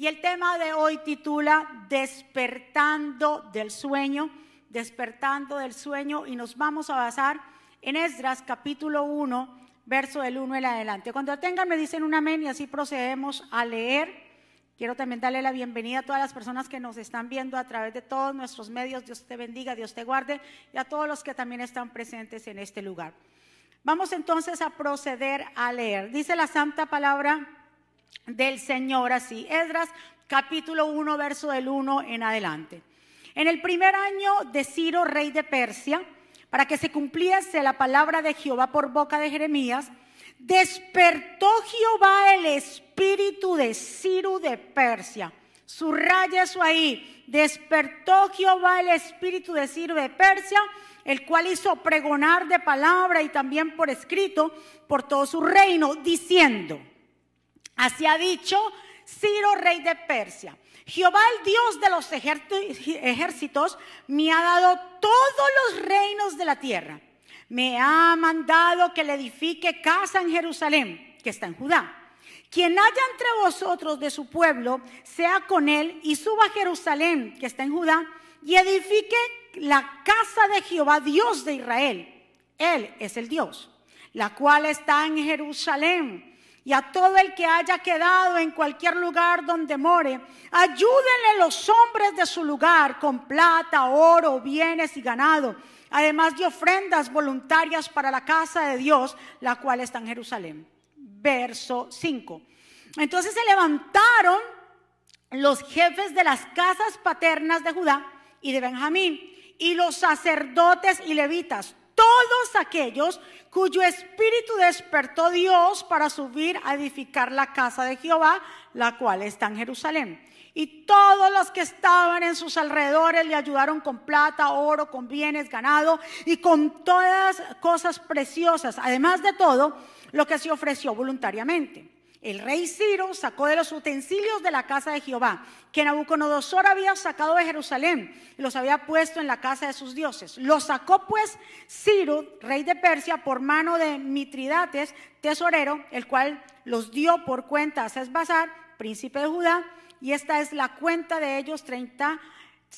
Y el tema de hoy titula Despertando del sueño, despertando del sueño y nos vamos a basar en Esdras capítulo 1, verso del 1 en adelante. Cuando tengan me dicen un amén y así procedemos a leer. Quiero también darle la bienvenida a todas las personas que nos están viendo a través de todos nuestros medios. Dios te bendiga, Dios te guarde y a todos los que también están presentes en este lugar. Vamos entonces a proceder a leer. Dice la santa palabra del Señor así. Esdras capítulo 1, verso del 1 en adelante. En el primer año de Ciro, rey de Persia, para que se cumpliese la palabra de Jehová por boca de Jeremías, despertó Jehová el espíritu de Ciro de Persia. Subraya eso ahí. Despertó Jehová el espíritu de Ciro de Persia, el cual hizo pregonar de palabra y también por escrito por todo su reino, diciendo, así ha dicho Ciro, rey de Persia. Jehová, el Dios de los ejércitos, me ha dado todos los reinos de la tierra. Me ha mandado que le edifique casa en Jerusalén, que está en Judá. Quien haya entre vosotros de su pueblo, sea con él y suba a Jerusalén, que está en Judá, y edifique la casa de Jehová, Dios de Israel. Él es el Dios, la cual está en Jerusalén y a todo el que haya quedado en cualquier lugar donde more, ayúdenle los hombres de su lugar con plata, oro, bienes y ganado, además de ofrendas voluntarias para la casa de Dios, la cual está en Jerusalén. Verso 5. Entonces se levantaron los jefes de las casas paternas de Judá y de Benjamín, y los sacerdotes y levitas, todos aquellos cuyo espíritu despertó Dios para subir a edificar la casa de Jehová, la cual está en Jerusalén. Y todos los que estaban en sus alrededores le ayudaron con plata, oro, con bienes, ganado y con todas cosas preciosas, además de todo lo que se ofreció voluntariamente. El rey Ciro sacó de los utensilios de la casa de Jehová, que Nabucodonosor había sacado de Jerusalén, y los había puesto en la casa de sus dioses. Los sacó pues Ciro, rey de Persia, por mano de Mitridates, tesorero, el cual los dio por cuenta a Sesbazar, príncipe de Judá, y esta es la cuenta de ellos, 30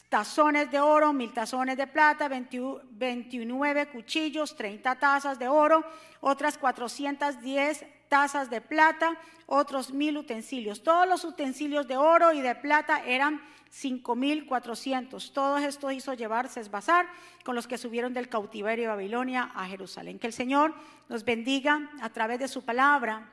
tazones de oro, mil tazones de plata, 29 cuchillos, 30 tazas de oro, otras 410 tazas de plata, otros mil utensilios. Todos los utensilios de oro y de plata eran cinco mil cuatrocientos. Todo esto hizo llevarse esbazar con los que subieron del cautiverio de Babilonia a Jerusalén. Que el Señor nos bendiga a través de su palabra.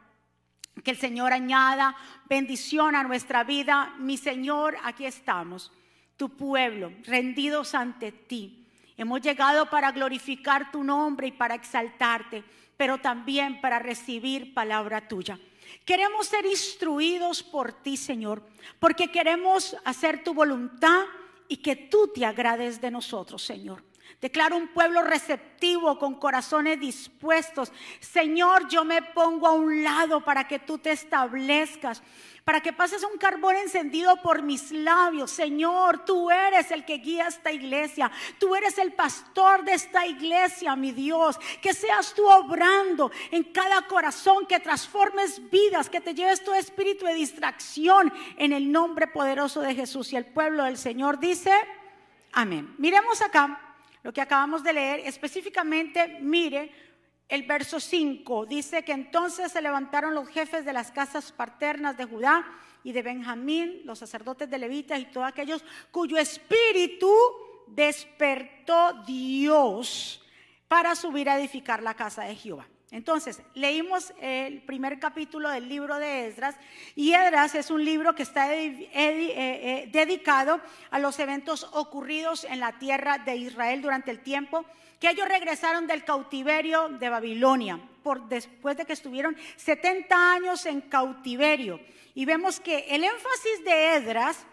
Que el Señor añada bendición a nuestra vida. Mi Señor, aquí estamos, tu pueblo, rendidos ante ti. Hemos llegado para glorificar tu nombre y para exaltarte pero también para recibir palabra tuya. Queremos ser instruidos por ti, Señor, porque queremos hacer tu voluntad y que tú te agrades de nosotros, Señor. Declaro un pueblo receptivo con corazones dispuestos. Señor, yo me pongo a un lado para que tú te establezcas para que pases un carbón encendido por mis labios. Señor, tú eres el que guía esta iglesia. Tú eres el pastor de esta iglesia, mi Dios. Que seas tú obrando en cada corazón, que transformes vidas, que te lleves tu espíritu de distracción en el nombre poderoso de Jesús. Y el pueblo del Señor dice, amén. Miremos acá lo que acabamos de leer. Específicamente, mire el verso 5 dice que entonces se levantaron los jefes de las casas paternas de Judá y de Benjamín, los sacerdotes de Levitas y todos aquellos cuyo espíritu despertó Dios para subir a edificar la casa de Jehová. Entonces, leímos el primer capítulo del libro de Esdras y Esdras es un libro que está eh, eh, dedicado a los eventos ocurridos en la tierra de Israel durante el tiempo que ellos regresaron del cautiverio de Babilonia, por después de que estuvieron 70 años en cautiverio. Y vemos que el énfasis de Edras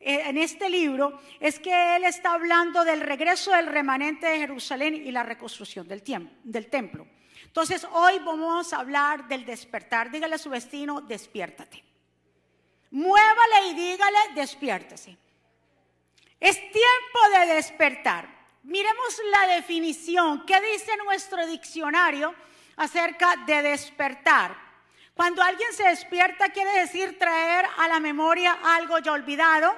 eh, en este libro es que él está hablando del regreso del remanente de Jerusalén y la reconstrucción del, del templo. Entonces hoy vamos a hablar del despertar. Dígale a su vecino, despiértate. Muévale y dígale, despiértese. Es tiempo de despertar. Miremos la definición. ¿Qué dice nuestro diccionario acerca de despertar? Cuando alguien se despierta quiere decir traer a la memoria algo ya olvidado,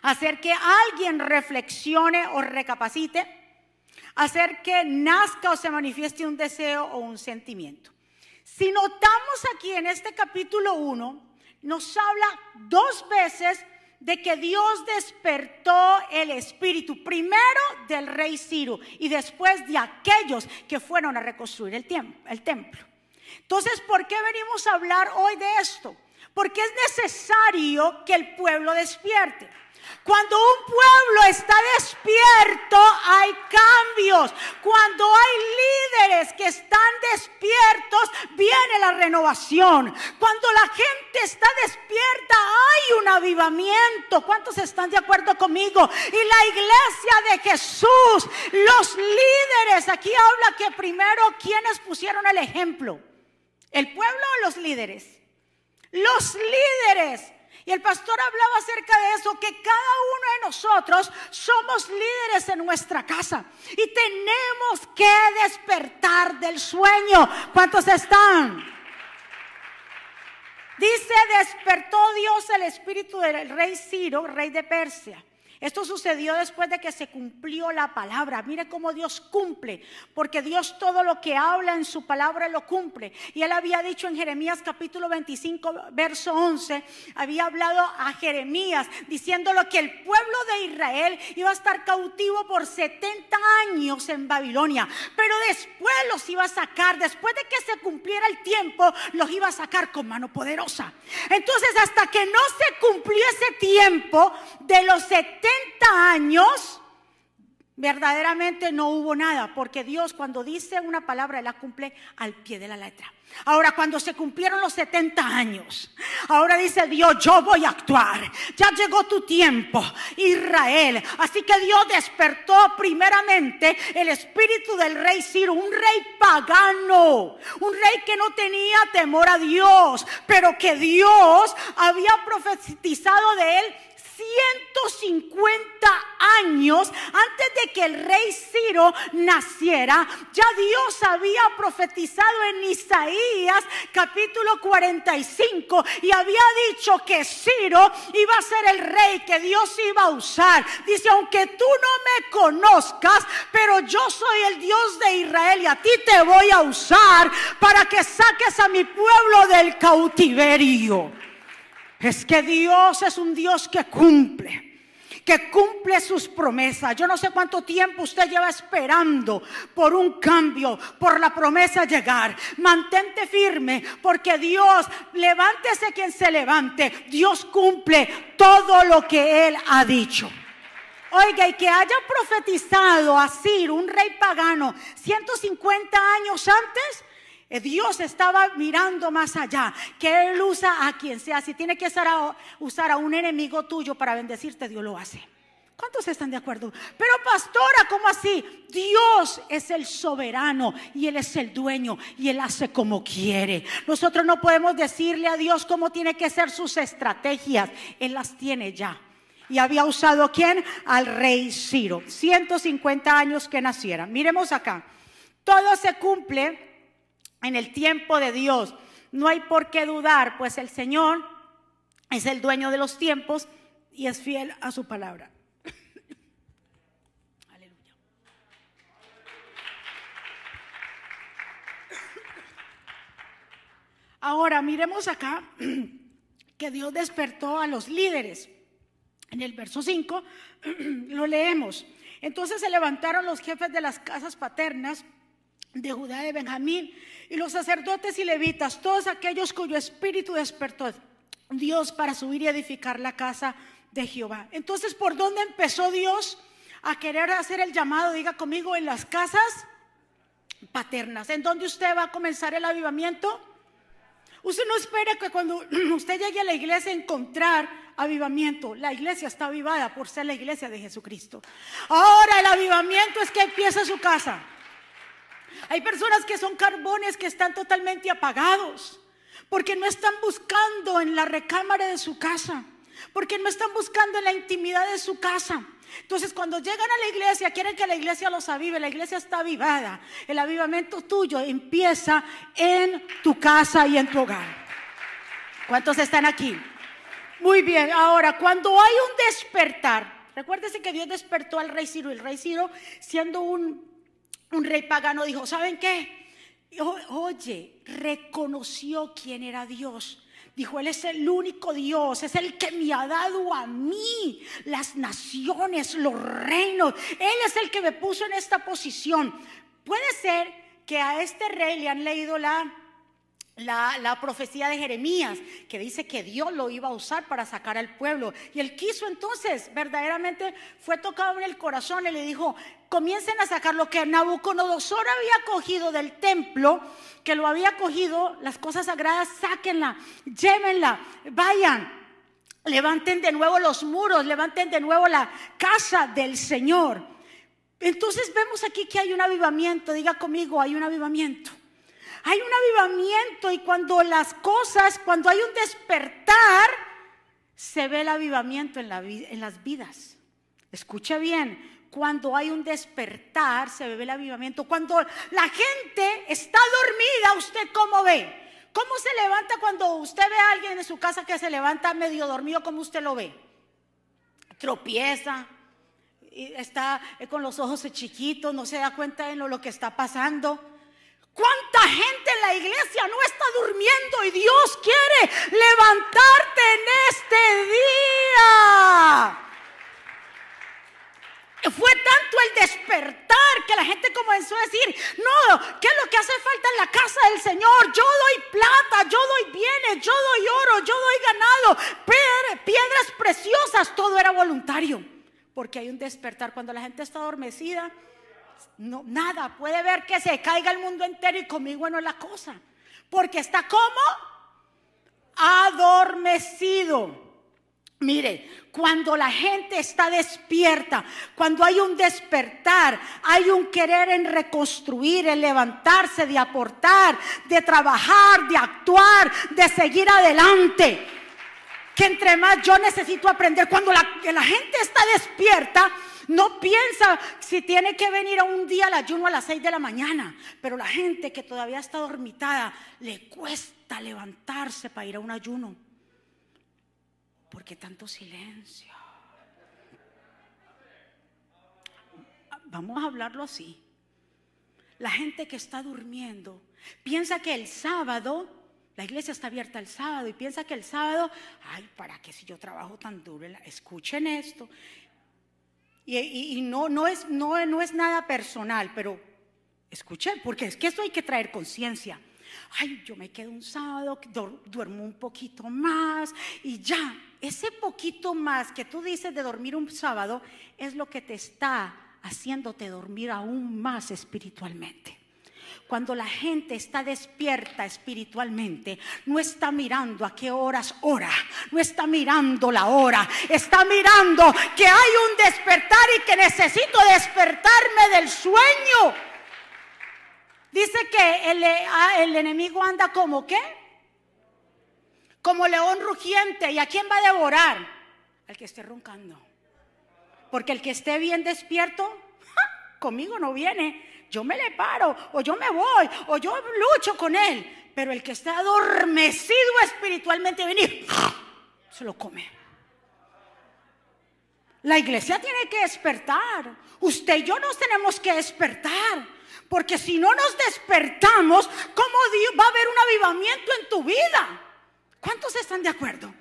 hacer que alguien reflexione o recapacite, hacer que nazca o se manifieste un deseo o un sentimiento. Si notamos aquí en este capítulo 1, nos habla dos veces de que Dios despertó el espíritu, primero del rey Ciro y después de aquellos que fueron a reconstruir el, el templo. Entonces, ¿por qué venimos a hablar hoy de esto? Porque es necesario que el pueblo despierte. Cuando un pueblo está despierto hay cambios. Cuando hay líderes que están despiertos viene la renovación. Cuando la gente está despierta hay un avivamiento. ¿Cuántos están de acuerdo conmigo? Y la iglesia de Jesús, los líderes, aquí habla que primero quienes pusieron el ejemplo. ¿El pueblo o los líderes? Los líderes. Y el pastor hablaba acerca de eso, que cada uno de nosotros somos líderes en nuestra casa y tenemos que despertar del sueño. ¿Cuántos están? Dice, despertó Dios el espíritu del rey Ciro, rey de Persia esto sucedió después de que se cumplió la palabra. Mire cómo Dios cumple, porque Dios todo lo que habla en su palabra lo cumple. Y él había dicho en Jeremías capítulo 25, verso 11, había hablado a Jeremías diciéndolo que el pueblo de Israel iba a estar cautivo por 70 años en Babilonia, pero después los iba a sacar, después de que se cumpliera el tiempo, los iba a sacar con mano poderosa. Entonces, hasta que no se cumplió ese tiempo de los 70 años, verdaderamente no hubo nada, porque Dios cuando dice una palabra, la cumple al pie de la letra. Ahora, cuando se cumplieron los 70 años, ahora dice Dios, yo voy a actuar. Ya llegó tu tiempo, Israel. Así que Dios despertó primeramente el espíritu del rey Ciro, un rey pagano, un rey que no tenía temor a Dios, pero que Dios había profetizado de él 150 años antes de que el rey Ciro naciera, ya Dios había profetizado en Isaías capítulo 45 y había dicho que Ciro iba a ser el rey que Dios iba a usar. Dice, aunque tú no me conozcas, pero yo soy el Dios de Israel y a ti te voy a usar para que saques a mi pueblo del cautiverio. Es que Dios es un Dios que cumple que cumple sus promesas. Yo no sé cuánto tiempo usted lleva esperando por un cambio, por la promesa llegar. Mantente firme porque Dios, levántese quien se levante. Dios cumple todo lo que Él ha dicho. Oiga, y que haya profetizado a Ciro, un rey pagano, 150 años antes, Dios estaba mirando más allá, que Él usa a quien sea. Si tiene que usar a, a un enemigo tuyo para bendecirte, Dios lo hace. ¿Cuántos están de acuerdo? Pero pastora, ¿cómo así? Dios es el soberano y Él es el dueño y Él hace como quiere. Nosotros no podemos decirle a Dios cómo tiene que ser sus estrategias. Él las tiene ya. Y había usado quién? Al rey Ciro. 150 años que naciera. Miremos acá. Todo se cumple en el tiempo de Dios. No hay por qué dudar, pues el Señor es el dueño de los tiempos y es fiel a su palabra. Aleluya. Ahora miremos acá que Dios despertó a los líderes. En el verso 5 lo leemos. Entonces se levantaron los jefes de las casas paternas de Judá de Benjamín y los sacerdotes y levitas, todos aquellos cuyo espíritu despertó Dios para subir y edificar la casa de Jehová. Entonces, ¿por dónde empezó Dios a querer hacer el llamado? Diga conmigo, en las casas paternas. ¿En dónde usted va a comenzar el avivamiento? Usted no espera que cuando usted llegue a la iglesia encontrar avivamiento. La iglesia está avivada por ser la iglesia de Jesucristo. Ahora el avivamiento es que empieza su casa. Hay personas que son carbones que están totalmente apagados porque no están buscando en la recámara de su casa. porque no están buscando en la intimidad de su casa. Entonces, cuando llegan a la iglesia, quieren que la iglesia los avive. La iglesia está avivada. El avivamiento tuyo empieza en tu casa y en tu hogar. ¿Cuántos están aquí? Muy bien. Ahora, cuando hay un despertar, recuérdese que Dios despertó al rey Ciro. El rey Ciro, siendo un, un rey pagano, dijo: ¿Saben qué? Oye, reconoció quién era Dios Dijo, Él es el único Dios, es el que me ha dado a mí las naciones, los reinos. Él es el que me puso en esta posición. Puede ser que a este rey le han leído la la, profecía de Jeremías, que dice que Dios lo iba a usar para sacar al pueblo. Y él quiso entonces, verdaderamente fue tocado en el corazón y le dijo, comiencen a sacar lo que Nabucodonosor había cogido del templo, que lo había cogido, las cosas sagradas, sáquenla, llévenla, vayan, levanten de nuevo los muros, levanten de nuevo la casa del Señor. Entonces vemos aquí que hay un avivamiento, diga conmigo, hay un avivamiento. Hay un avivamiento y cuando las cosas, cuando hay un despertar, se ve el avivamiento en, las vidas. Escuche bien, cuando hay un despertar, se ve el avivamiento. Cuando la gente está dormida, ¿usted cómo ve? ¿Cómo se levanta cuando usted ve a alguien en su casa que se levanta medio dormido? ¿Cómo usted lo ve? Tropieza, está con los ojos chiquitos, no se da cuenta de lo que está pasando. ¿Cuánta gente en la iglesia no está durmiendo y Dios quiere levantarte en este día? Fue tanto el despertar que la gente comenzó a decir, no, ¿qué es lo que hace falta en la casa del Señor? Yo doy plata, yo doy bienes, yo doy oro, yo doy ganado, piedras preciosas, todo era voluntario. Porque hay un despertar cuando la gente está adormecida no, nada, puede ver que se caiga el mundo entero y conmigo no es la cosa. Porque está como adormecido. Mire, cuando la gente está despierta, cuando hay un despertar, hay un querer en reconstruir, en levantarse, de aportar, de trabajar, de actuar, de seguir adelante. Que entre más yo necesito aprender, cuando la, la gente está despierta, no piensa si tiene que venir a un día al ayuno a las 6 de la mañana. Pero la gente que todavía está dormitada le cuesta levantarse para ir a un ayuno. Porque tanto silencio. Vamos a hablarlo así. La gente que está durmiendo piensa que el sábado, la iglesia está abierta el sábado y piensa que el sábado, ay, ¿para qué si yo trabajo tan duro? Escuchen esto, y, no, no, es, no, no es nada personal, pero escuché, porque es que esto hay que traer conciencia. Ay, yo me quedo un sábado, duermo un poquito más y ya, ese poquito más que tú dices de dormir un sábado es lo que te está haciéndote dormir aún más espiritualmente. Cuando la gente está despierta espiritualmente, no está mirando a qué horas ora, no está mirando la hora, está mirando que hay un despertar y que necesito despertarme del sueño. Dice que el, el enemigo anda como qué? Como león rugiente. ¿Y a quién va a devorar? Al que esté roncando. Porque el que esté bien despierto, conmigo no viene yo me le paro, o yo me voy, o yo lucho con él. Pero el que está adormecido espiritualmente, venir, se lo come. La iglesia tiene que despertar. Usted y yo nos tenemos que despertar. Porque si no nos despertamos, ¿cómo va a haber un avivamiento en tu vida? ¿Cuántos están de acuerdo?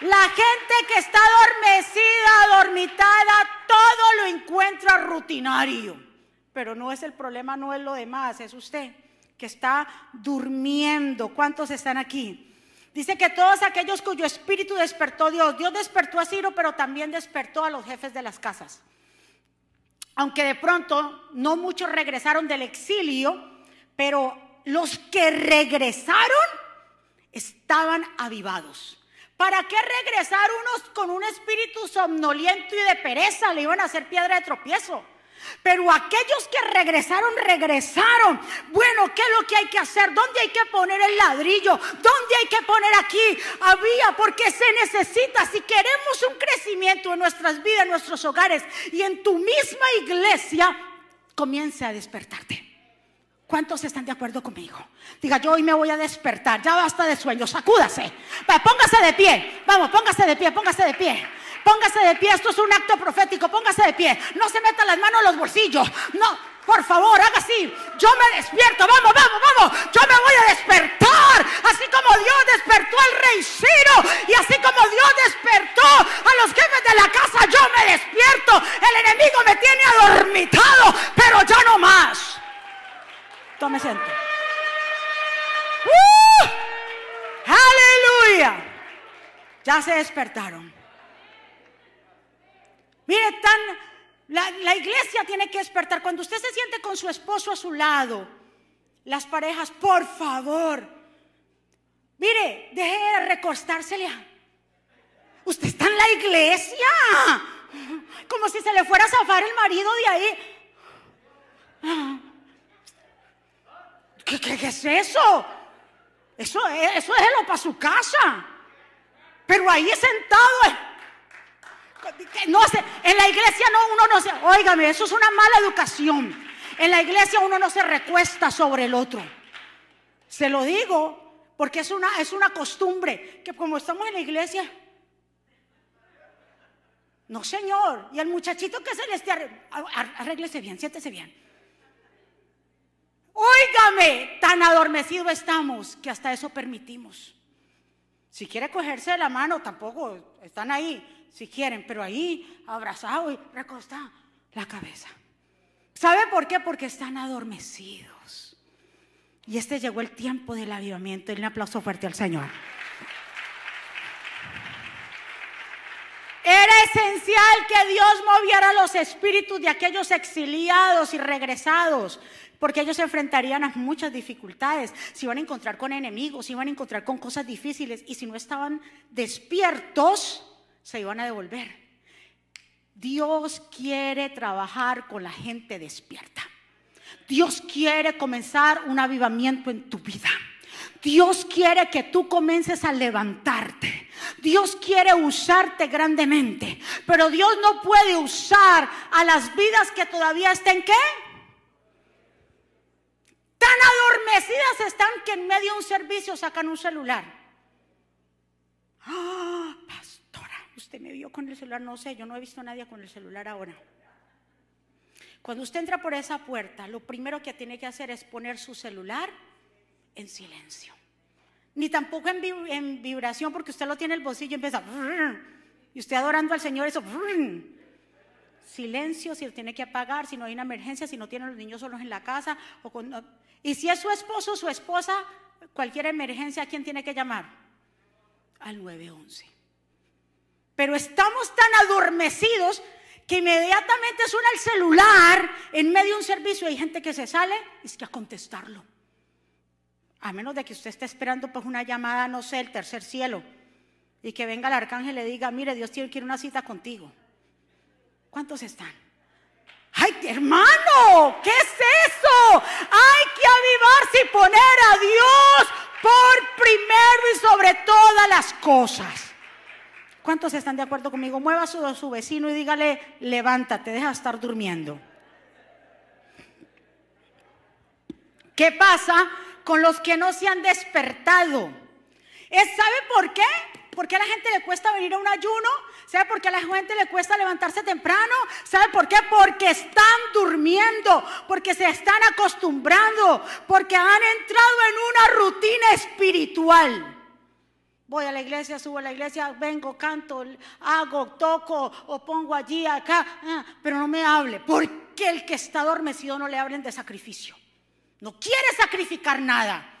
La gente que está adormecida, adormitada, todo lo encuentra rutinario. Pero no es el problema, no es lo demás, es usted que está durmiendo. ¿Cuántos están aquí? Dice que todos aquellos cuyo espíritu despertó Dios, Dios despertó a Ciro, pero también despertó a los jefes de las casas. Aunque de pronto no muchos regresaron del exilio, pero los que regresaron estaban avivados. ¿Para qué regresar unos con un espíritu somnoliento y de pereza? Le iban a hacer piedra de tropiezo. Pero aquellos que regresaron, regresaron. Bueno, ¿qué es lo que hay que hacer? ¿Dónde hay que poner el ladrillo? ¿Dónde hay que poner aquí? Había, porque se necesita. Si queremos un crecimiento en nuestras vidas, en nuestros hogares y en tu misma iglesia, comience a despertarte. ¿Cuántos están de acuerdo conmigo? Diga, yo hoy me voy a despertar, ya basta de sueño, sacúdase. póngase de pie, vamos, póngase de pie, póngase de pie. Póngase de pie, esto es un acto profético, póngase de pie. No se meta las manos en los bolsillos. No, por favor, haga así. Yo me despierto, vamos, vamos, vamos. Yo me voy a despertar. Así como Dios despertó al rey Ciro. Y así como Dios despertó a los jefes de la casa, yo me despierto. El enemigo me tiene adormitado, pero ya no más. Tome siento. ¡Uh! ¡Aleluya! Ya se despertaron. Mire, tan, la, la, iglesia tiene que despertar. Cuando usted se siente con su esposo a su lado, las parejas, por favor, mire, deje de recostársele. Usted está en la iglesia, como si se le fuera a zafar el marido de ahí. ¿Qué, qué, es eso? Eso, eso déjelo para su casa. Pero ahí sentado no en la iglesia no, uno no se, óigame, eso es una mala educación. En la iglesia uno no se recuesta sobre el otro. Se lo digo porque es una, es una costumbre que como estamos en la iglesia, no señor, y el muchachito que se le esté, arréglese bien, siéntese bien. Óigame, tan adormecido estamos que hasta eso permitimos. Si quiere cogerse de la mano, tampoco están ahí si quieren, pero ahí abrazado y recostado la cabeza. ¿Sabe por qué? Porque están adormecidos. Y este llegó el tiempo del avivamiento. Y un aplauso fuerte al Señor. Era esencial que Dios moviera los espíritus de aquellos exiliados y regresados, porque ellos se enfrentarían a muchas dificultades, se iban a encontrar con enemigos, se iban a encontrar con cosas difíciles, y si no estaban despiertos, se iban a devolver. Dios quiere trabajar con la gente despierta. Dios quiere comenzar un avivamiento en tu vida. Dios quiere que tú comiences a levantarte. Dios quiere usarte grandemente. Pero Dios no puede usar a las vidas que todavía estén qué? Tan adormecidas están que en medio de un servicio sacan un celular. Ah, usted me vio con el celular, no sé, yo no he visto a nadie con el celular ahora. Cuando usted entra por esa puerta, lo primero que tiene que hacer es poner su celular en silencio. Ni tampoco en, vibración, porque usted lo tiene en el bolsillo y empieza. Y usted adorando al Señor, eso. Silencio, si lo tiene que apagar, si no hay una emergencia, si no tienen los niños solos en la casa. Y si es su esposo o su esposa, cualquier emergencia, ¿a quién tiene que llamar? Al 911. Pero estamos tan adormecidos que inmediatamente suena el celular en medio de un servicio. Hay gente que se sale y es que a contestarlo. A menos de que usted esté esperando pues una llamada, no sé, el tercer cielo. Y que venga el arcángel y le diga, mire, Dios tiene a una cita contigo. ¿Cuántos están? ¡Ay, hermano! ¿Qué es eso? Hay que avivarse y poner a Dios por primero y sobre todas las cosas. ¿Cuántos están de acuerdo conmigo? Mueva a su, vecino y dígale, levántate, deja de estar durmiendo. ¿Qué pasa con los que no se han despertado? ¿Sabe por qué? ¿Por qué a la gente le cuesta venir a un ayuno? ¿Sabe por qué a la gente le cuesta levantarse temprano? ¿Sabe por qué? Porque están durmiendo, porque se están acostumbrando, porque han entrado en una rutina espiritual. Voy a la iglesia, subo a la iglesia, vengo, canto, hago, toco o pongo allí, acá, ah, pero no me hable. Porque el que está adormecido no le hablen de sacrificio. No quiere sacrificar nada.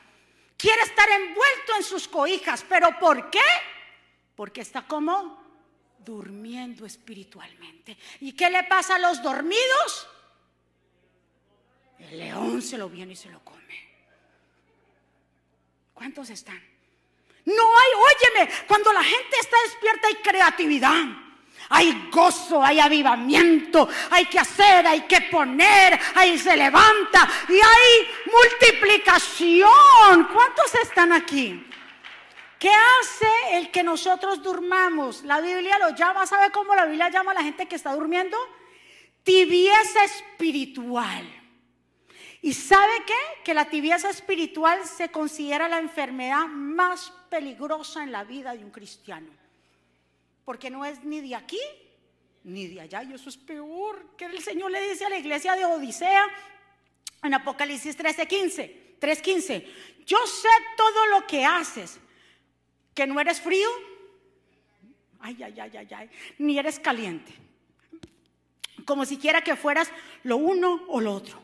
Quiere estar envuelto en sus cohijas. ¿Pero por qué? Porque está como durmiendo espiritualmente. ¿Y qué le pasa a los dormidos? El león se lo viene y se lo come. ¿Cuántos están? No hay, óyeme, cuando la gente está despierta hay creatividad. Hay gozo, hay avivamiento, hay que hacer, hay que poner, ahí se levanta y hay multiplicación. ¿Cuántos están aquí? ¿Qué hace el que nosotros durmamos? La Biblia lo llama, ¿sabe cómo la Biblia llama a la gente que está durmiendo? Tibieza espiritual. ¿Y sabe qué? Que la tibieza espiritual se considera la enfermedad más peligrosa en la vida de un cristiano porque no es ni de aquí ni de allá. Y eso es peor que el Señor le dice a la iglesia de Odisea en Apocalipsis 13:15. 3:15. Yo sé todo lo que haces, que no eres frío, ay, ay, ay, ay, ay, ni eres caliente, como si quiera que fueras lo uno o lo otro.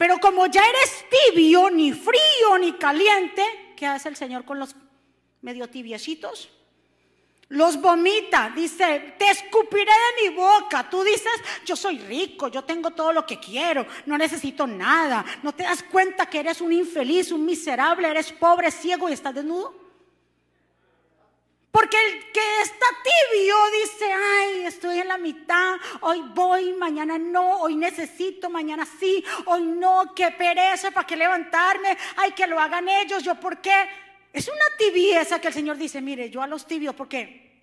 Pero como ya eres tibio, ni frío, ni caliente, ¿qué hace el Señor con los medio tibiecitos? los vomita, dice, te escupiré de mi boca. Tú dices, yo soy rico, yo tengo todo lo que quiero, no necesito nada. ¿No te das cuenta que eres un infeliz, un miserable, eres pobre, ciego y estás desnudo? Porque el que está tibio dice, ay, estoy en la mitad, hoy voy, mañana no, hoy necesito, mañana sí, hoy no, que pereza, para qué levantarme, ay, que lo hagan ellos, yo por qué. Es una tibieza que el Señor dice, mire, yo a los tibios, porque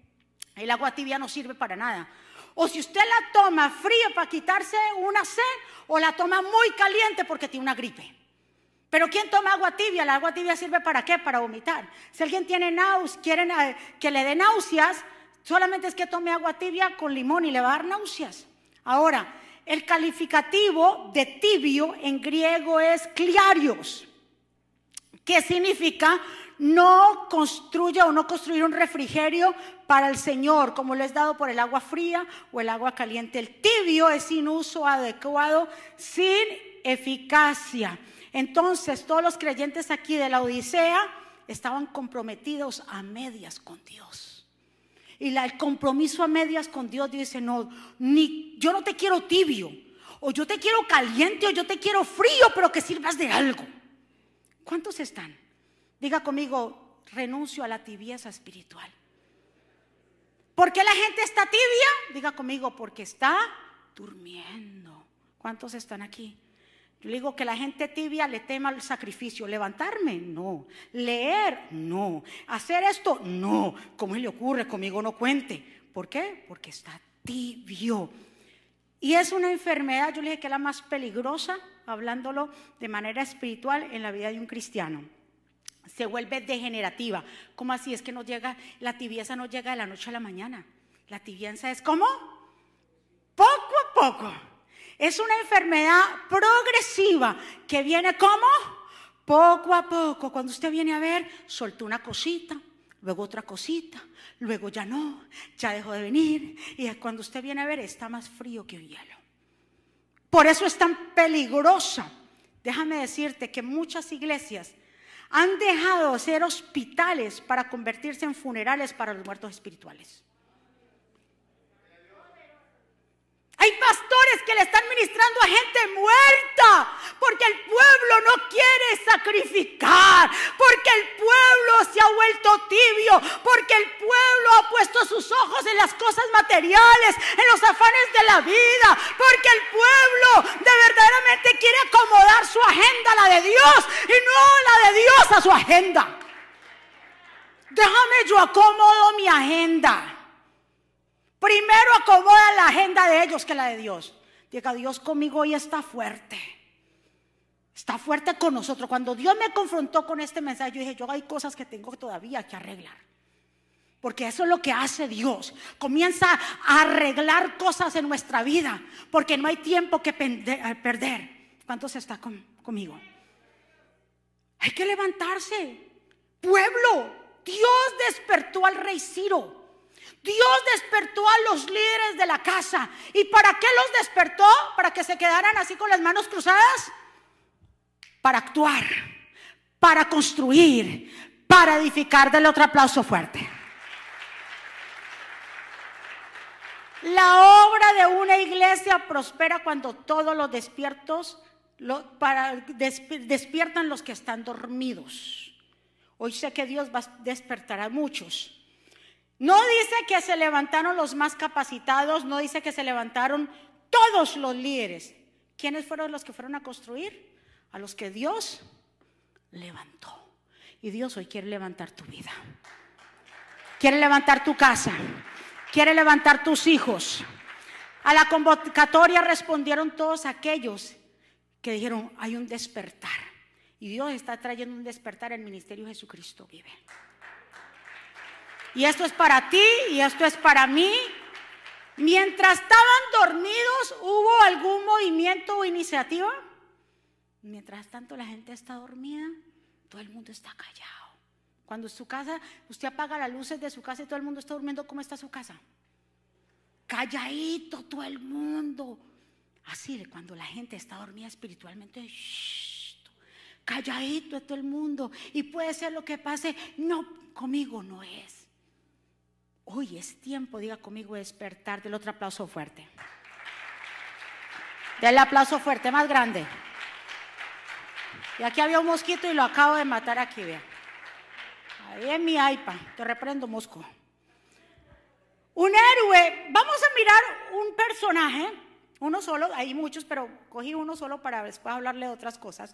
el agua tibia no sirve para nada. O si usted la toma fría para quitarse una sed, o la toma muy caliente porque tiene una gripe. Pero ¿quién toma agua tibia? La agua tibia sirve para qué? Para vomitar. Si alguien tiene náuseas, quieren eh, que le dé náuseas, solamente es que tome agua tibia con limón y le va a dar náuseas. Ahora, el calificativo de tibio en griego es cliarios, ¿Qué significa no construya o no construir un refrigerio para el Señor, como lo es dado por el agua fría o el agua caliente. El tibio es sin uso adecuado, sin eficacia. Entonces, todos los creyentes aquí de la Odisea estaban comprometidos a medias con Dios. Y el compromiso a medias con Dios dice, no, ni, yo no te quiero tibio, o yo te quiero caliente, o yo te quiero frío, pero que sirvas de algo. ¿Cuántos están? Diga conmigo, renuncio a la tibieza espiritual. ¿Por qué la gente está tibia? Diga conmigo, porque está durmiendo. ¿Cuántos están aquí? Yo digo que la gente tibia le tema el sacrificio. Levantarme, no. Leer, no. Hacer esto, no. ¿Cómo le ocurre? Conmigo no cuente. ¿Por qué? Porque está tibio. Y es una enfermedad, yo le dije que es la más peligrosa, hablándolo de manera espiritual en la vida de un cristiano se vuelve degenerativa. ¿Cómo así? Es que no llega, la tibieza no llega de la noche a la mañana. La tibieza es como poco a poco. Es una enfermedad progresiva que viene como poco a poco. Cuando usted viene a ver, soltó una cosita, luego otra cosita, luego ya no, ya dejó de venir. Y cuando usted viene a ver, está más frío que un hielo. Por eso es tan peligrosa. Déjame decirte que muchas iglesias han dejado de ser hospitales para convertirse en funerales para los muertos espirituales. Hay pastores que le están ministrando a gente muerta porque el pueblo no quiere sacrificar, porque el pueblo se ha vuelto tibio, porque el pueblo ha puesto sus ojos en las cosas materiales, en los afanes de la vida, porque el pueblo de verdaderamente quiere acomodar su agenda a la de Dios y no la de Dios a su agenda. Déjame yo acomodo mi agenda. Primero acomoda la agenda de ellos que la de Dios. Diga, Dios conmigo hoy está fuerte. Está fuerte con nosotros. Cuando Dios me confrontó con este mensaje, yo dije, yo hay cosas que tengo todavía que arreglar. Porque eso es lo que hace Dios. Comienza a arreglar cosas en nuestra vida. Porque no hay tiempo que eh, perder. ¿Cuántos está conmigo? Hay que levantarse. Pueblo, Dios despertó al rey Ciro. Dios despertó a los líderes de la casa. ¿Y para qué los despertó? ¿Para que se quedaran así con las manos cruzadas? Para actuar, para construir, para edificar. Dale otro aplauso fuerte. La obra de una iglesia prospera cuando todos los despiertos despiertan los que están dormidos. Hoy sé que Dios va a despertar a muchos No dice que se levantaron los más capacitados, no dice que se levantaron todos los líderes. ¿Quiénes fueron los que fueron a construir? A los que Dios levantó. Y Dios hoy quiere levantar tu vida. Quiere levantar tu casa. Quiere levantar tus hijos. A la convocatoria respondieron todos aquellos que dijeron, hay un despertar. Y Dios está trayendo un despertar. El ministerio Jesucristo vive. Y esto es para ti y esto es para mí. Mientras estaban dormidos, ¿hubo algún movimiento o iniciativa? Mientras tanto la gente está dormida, todo el mundo está callado. Cuando su casa, usted apaga las luces de su casa y todo el mundo está durmiendo, ¿cómo está su casa? Calladito todo el mundo. Así cuando la gente está dormida espiritualmente, calladito todo el mundo. Y puede ser lo que pase, no, conmigo no es. Hoy es tiempo, diga conmigo, despertar. Del otro aplauso fuerte. Del aplauso fuerte, más grande. Y aquí había un mosquito y lo acabo de matar aquí, vea. Ahí en mi iPad, te reprendo mosco. Un héroe, vamos a mirar un personaje, uno solo, hay muchos, pero cogí uno solo para después hablarle de otras cosas.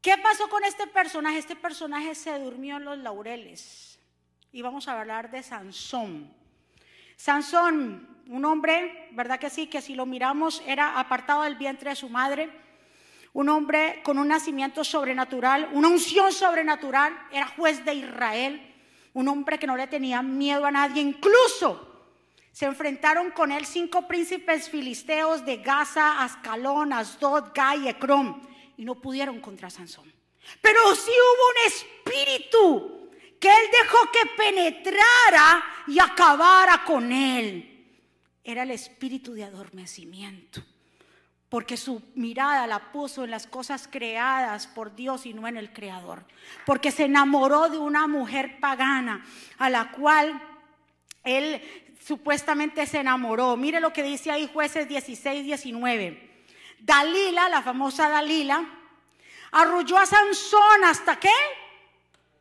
¿Qué pasó con este personaje? Este personaje se durmió en los laureles y vamos a hablar de Sansón. Sansón, un hombre, ¿verdad que sí? Que si lo miramos era apartado del vientre de su madre, un hombre con un nacimiento sobrenatural, una unción sobrenatural, era juez de Israel, un hombre que no le tenía miedo a nadie, incluso se enfrentaron con él cinco príncipes filisteos de Gaza, Ascalón, Asdod, Gai y Ecrón, y no pudieron contra Sansón. Pero sí hubo un espíritu que él dejó que penetrara y acabara con él. Era el espíritu de adormecimiento, porque su mirada la puso en las cosas creadas por Dios y no en el Creador, porque se enamoró de una mujer pagana a la cual él supuestamente se enamoró. Mire lo que dice ahí jueces 16, 19. Dalila, la famosa Dalila, arrulló a Sansón hasta que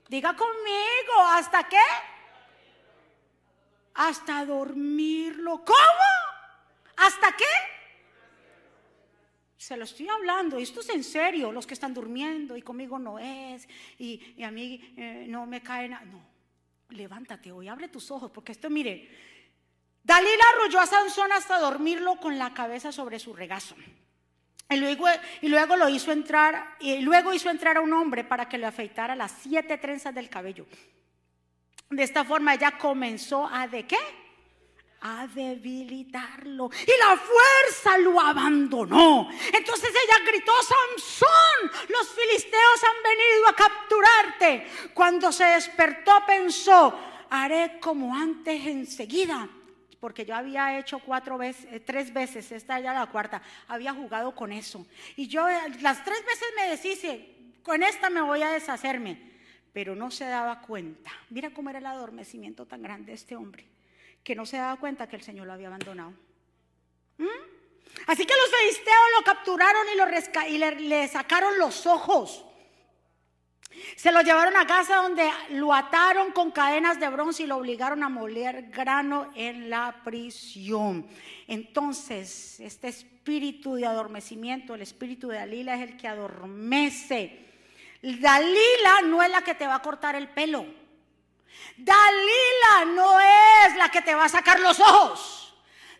Diga conmigo, ¿hasta qué? Hasta dormirlo. ¿Cómo? ¿Hasta qué? Se lo estoy hablando, esto es en serio, los que están durmiendo y conmigo no es, y, a mí eh, no me cae nada. No, levántate hoy, abre tus ojos, porque esto, mire, Dalila arrolló a Sansón hasta dormirlo con la cabeza sobre su regazo. Y luego, y luego lo hizo entrar, y luego hizo entrar a un hombre para que le afeitara las siete trenzas del cabello. De esta forma ella comenzó a de qué? A debilitarlo. Y la fuerza lo abandonó. Entonces ella gritó, Sansón, los filisteos han venido a capturarte. Cuando se despertó pensó, haré como antes enseguida porque yo había hecho cuatro veces, eh, tres veces, esta ya la cuarta, había jugado con eso. Y yo eh, las tres veces me deshice, con esta me voy a deshacerme, pero no se daba cuenta. Mira cómo era el adormecimiento tan grande de este hombre, que no se daba cuenta que el Señor lo había abandonado. ¿Mm? Así que los filisteos lo capturaron y, lo y le sacaron los ojos. Se lo llevaron a casa donde lo ataron con cadenas de bronce y lo obligaron a moler grano en la prisión. Entonces, este espíritu de adormecimiento, el espíritu de Dalila es el que adormece. Dalila no es la que te va a cortar el pelo. Dalila no es la que te va a sacar los ojos.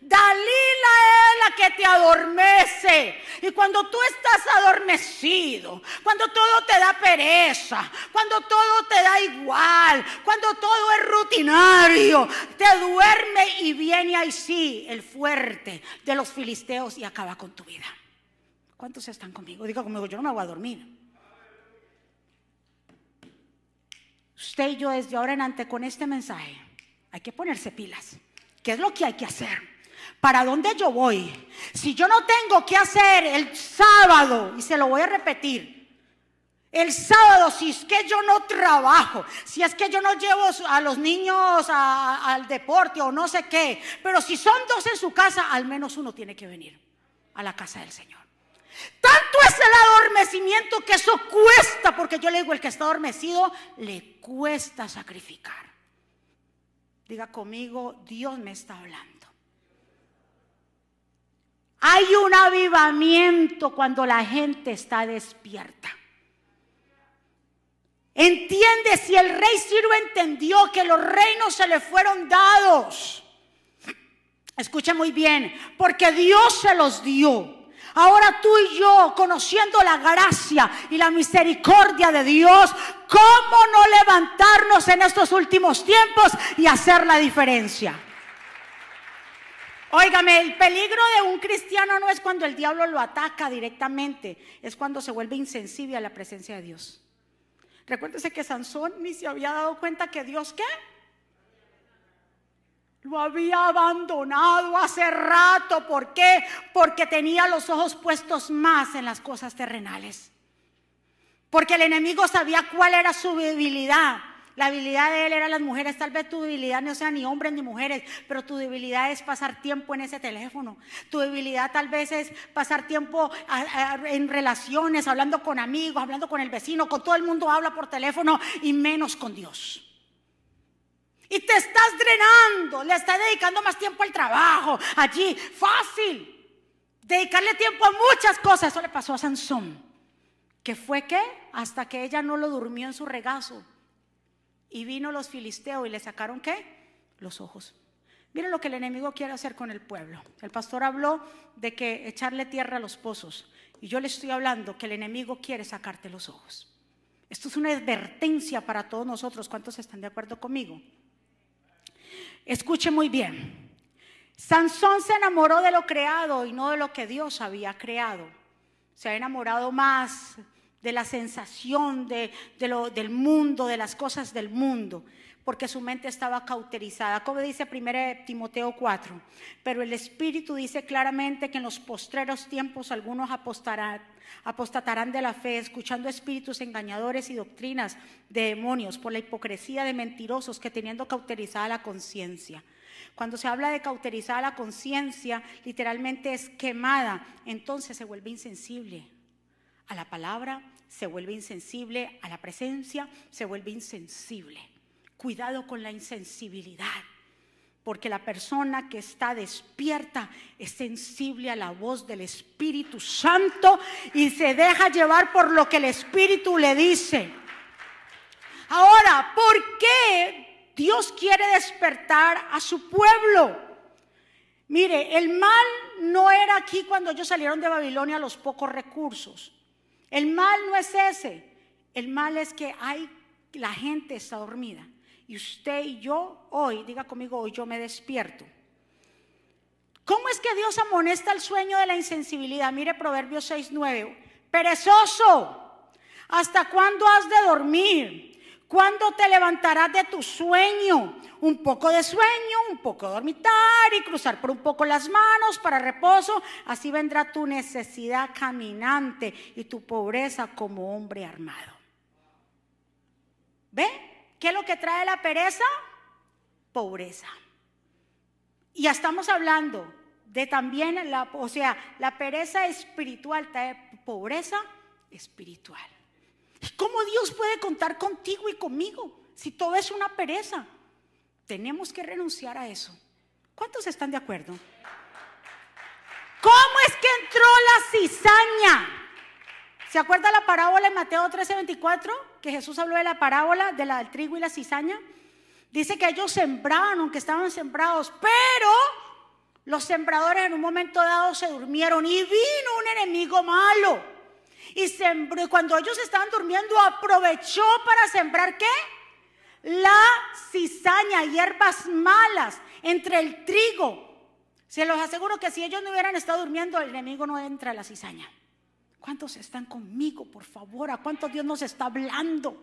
Dalila es la que te adormece. Y cuando tú estás adormecido, cuando todo te da pereza, cuando todo te da igual, cuando todo es rutinario, te duerme y viene ahí sí el fuerte de los filisteos y acaba con tu vida. ¿Cuántos están conmigo? Diga conmigo, yo no me voy a dormir. Usted y yo desde ahora en adelante con este mensaje hay que ponerse pilas. ¿Qué es lo que hay que hacer? ¿Para dónde yo voy? Si yo no tengo que hacer el sábado, y se lo voy a repetir, el sábado, si es que yo no trabajo, si es que yo no llevo a los niños al deporte o no sé qué, pero si son dos en su casa, al menos uno tiene que venir a la casa del Señor. Tanto es el adormecimiento que eso cuesta, porque yo le digo, el que está adormecido le cuesta sacrificar. Diga conmigo, Dios me está hablando. Hay un avivamiento cuando la gente está despierta. Entiende si el rey Ciro entendió que los reinos se le fueron dados. Escucha muy bien, porque Dios se los dio. Ahora tú y yo, conociendo la gracia y la misericordia de Dios, ¿cómo no levantarnos en estos últimos tiempos y hacer la diferencia? Óigame, el peligro de un cristiano no es cuando el diablo lo ataca directamente, es cuando se vuelve insensible a la presencia de Dios. Recuérdese que Sansón ni se había dado cuenta que Dios qué? Lo había abandonado hace rato. ¿Por qué? Porque tenía los ojos puestos más en las cosas terrenales. Porque el enemigo sabía cuál era su debilidad. La debilidad de él era las mujeres. Tal vez tu debilidad no sea ni hombres ni mujeres, pero tu debilidad es pasar tiempo en ese teléfono. Tu debilidad tal vez es pasar tiempo en relaciones, hablando con amigos, hablando con el vecino, con todo el mundo habla por teléfono y menos con Dios. Y te estás drenando, le estás dedicando más tiempo al trabajo, allí, fácil. Dedicarle tiempo a muchas cosas. Eso le pasó a Sansón. Que fue que hasta que ella no lo durmió en su regazo y vino los filisteos y le sacaron qué? Los ojos. Miren lo que el enemigo quiere hacer con el pueblo. El pastor habló de que echarle tierra a los pozos. Y yo le estoy hablando que el enemigo quiere sacarte los ojos. Esto es una advertencia para todos nosotros. ¿Cuántos están de acuerdo conmigo? Escuche muy bien. Sansón se enamoró de lo creado y no de lo que Dios había creado. Se ha enamorado más de la sensación de, lo, del mundo, de las cosas del mundo, porque su mente estaba cauterizada. Como dice 1 Timoteo 4, pero el Espíritu dice claramente que en los postreros tiempos algunos apostarán, apostatarán de la fe, escuchando espíritus engañadores y doctrinas de demonios por la hipocresía de mentirosos que teniendo cauterizada la conciencia. Cuando se habla de cauterizada la conciencia, literalmente es quemada, entonces se vuelve insensible a la palabra, se vuelve insensible a la presencia, se vuelve insensible. Cuidado con la insensibilidad, porque la persona que está despierta es sensible a la voz del Espíritu Santo y se deja llevar por lo que el Espíritu le dice. Ahora, ¿por qué Dios quiere despertar a su pueblo? Mire, el mal no era aquí cuando ellos salieron de Babilonia los pocos recursos. El mal no es ese. El mal es que hay, la gente está dormida. Y usted y yo hoy, diga conmigo, hoy yo me despierto. ¿Cómo es que Dios amonesta el sueño de la insensibilidad? Mire Proverbios 6:9. Perezoso, ¿hasta cuándo has de dormir? ¿Cuándo te levantarás de tu sueño? Un poco de sueño, un poco de dormitar y cruzar por un poco las manos para reposo. Así vendrá tu necesidad caminante y tu pobreza como hombre armado. ¿Ve? ¿Qué es lo que trae la pereza? Pobreza. Y ya estamos hablando de también, o sea, la pereza espiritual trae pobreza espiritual. ¿Cómo Dios puede contar contigo y conmigo si todo es una pereza? Tenemos que renunciar a eso. ¿Cuántos están de acuerdo? ¿Cómo es que entró la cizaña? ¿Se acuerda la parábola en Mateo 13:24? Que Jesús habló de la parábola de la del trigo y la cizaña. Dice que ellos sembraban, aunque estaban sembrados, pero los sembradores en un momento dado se durmieron y vino un enemigo malo y cuando ellos estaban durmiendo, aprovechó para sembrar qué? La cizaña, hierbas malas entre el trigo. Se los aseguro que si ellos no hubieran estado durmiendo, el enemigo no entra a la cizaña. ¿Cuántos están conmigo, por favor? ¿A cuántos Dios nos está hablando?